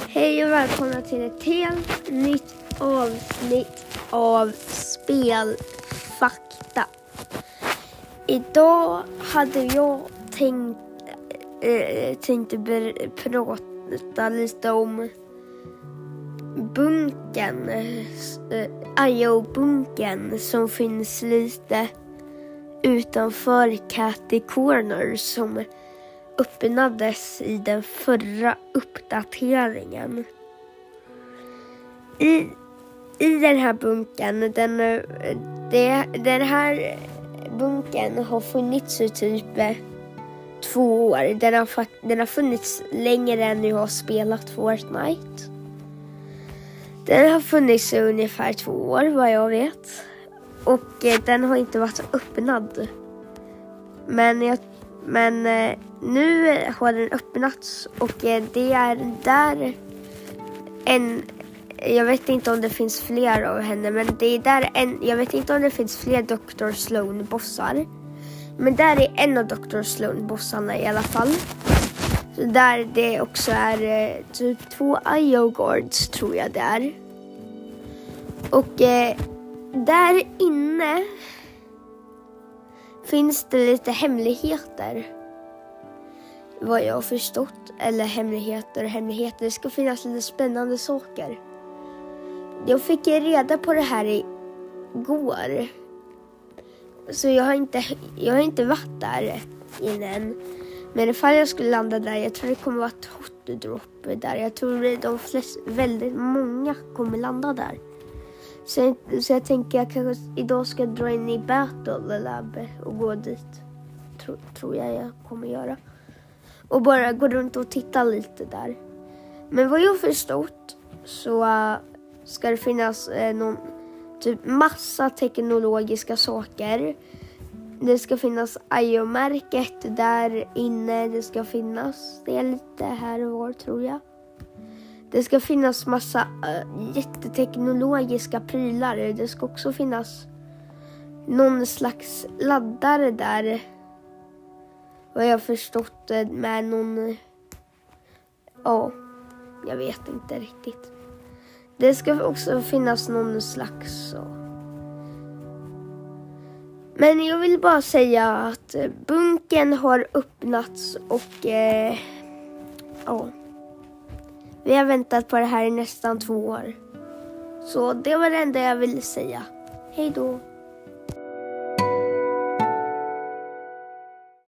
Hej och välkomna till ett helt nytt avsnitt av Spelfakta. Idag hade jag tänkt, äh, tänkt ber- prata lite om bunken, eh, äh, IO-bunken som finns lite utanför Catty Corner som öppnades i den förra uppdateringen. I, i den här bunken, den, det, den här bunken har funnits i typ eh, två år. Den har, den har funnits längre än jag har spelat Fortnite. Den har funnits i ungefär två år vad jag vet. Och eh, den har inte varit öppnad. Men, jag, men eh, nu har den öppnats och eh, det är där en jag vet inte om det finns fler av henne men det är där en, jag vet inte om det finns fler Dr. Sloan bossar. Men där är en av Dr. Sloan bossarna i alla fall. Så där det också är eh, typ två Ioguards, tror jag det är. Och eh, där inne finns det lite hemligheter. Vad jag har förstått. Eller hemligheter och hemligheter. Det ska finnas lite spännande saker. Jag fick reda på det här igår. Så jag har inte, jag har inte varit där innan. Men ifall jag skulle landa där, jag tror det kommer vara ett hot drop där. Jag tror de flest, väldigt många kommer landa där. Så jag, så jag tänker att jag kanske idag ska dra in i Battle Lab och gå dit. Tro, tror jag jag kommer göra. Och bara gå runt och titta lite där. Men vad jag förstått så uh, ska det finnas uh, någon typ massa teknologiska saker. Det ska finnas IO-märket där inne. Det ska finnas det lite här och var tror jag. Det ska finnas massa äh, jätteteknologiska prylar. Det ska också finnas någon slags laddare där. Vad jag förstått eh, med någon... Ja, jag vet inte riktigt. Det ska också finnas någon slags... Så. Men jag vill bara säga att eh, bunken har öppnats och... Eh, ja. Vi har väntat på det här i nästan två år. Så det var det enda jag ville säga. Hej då!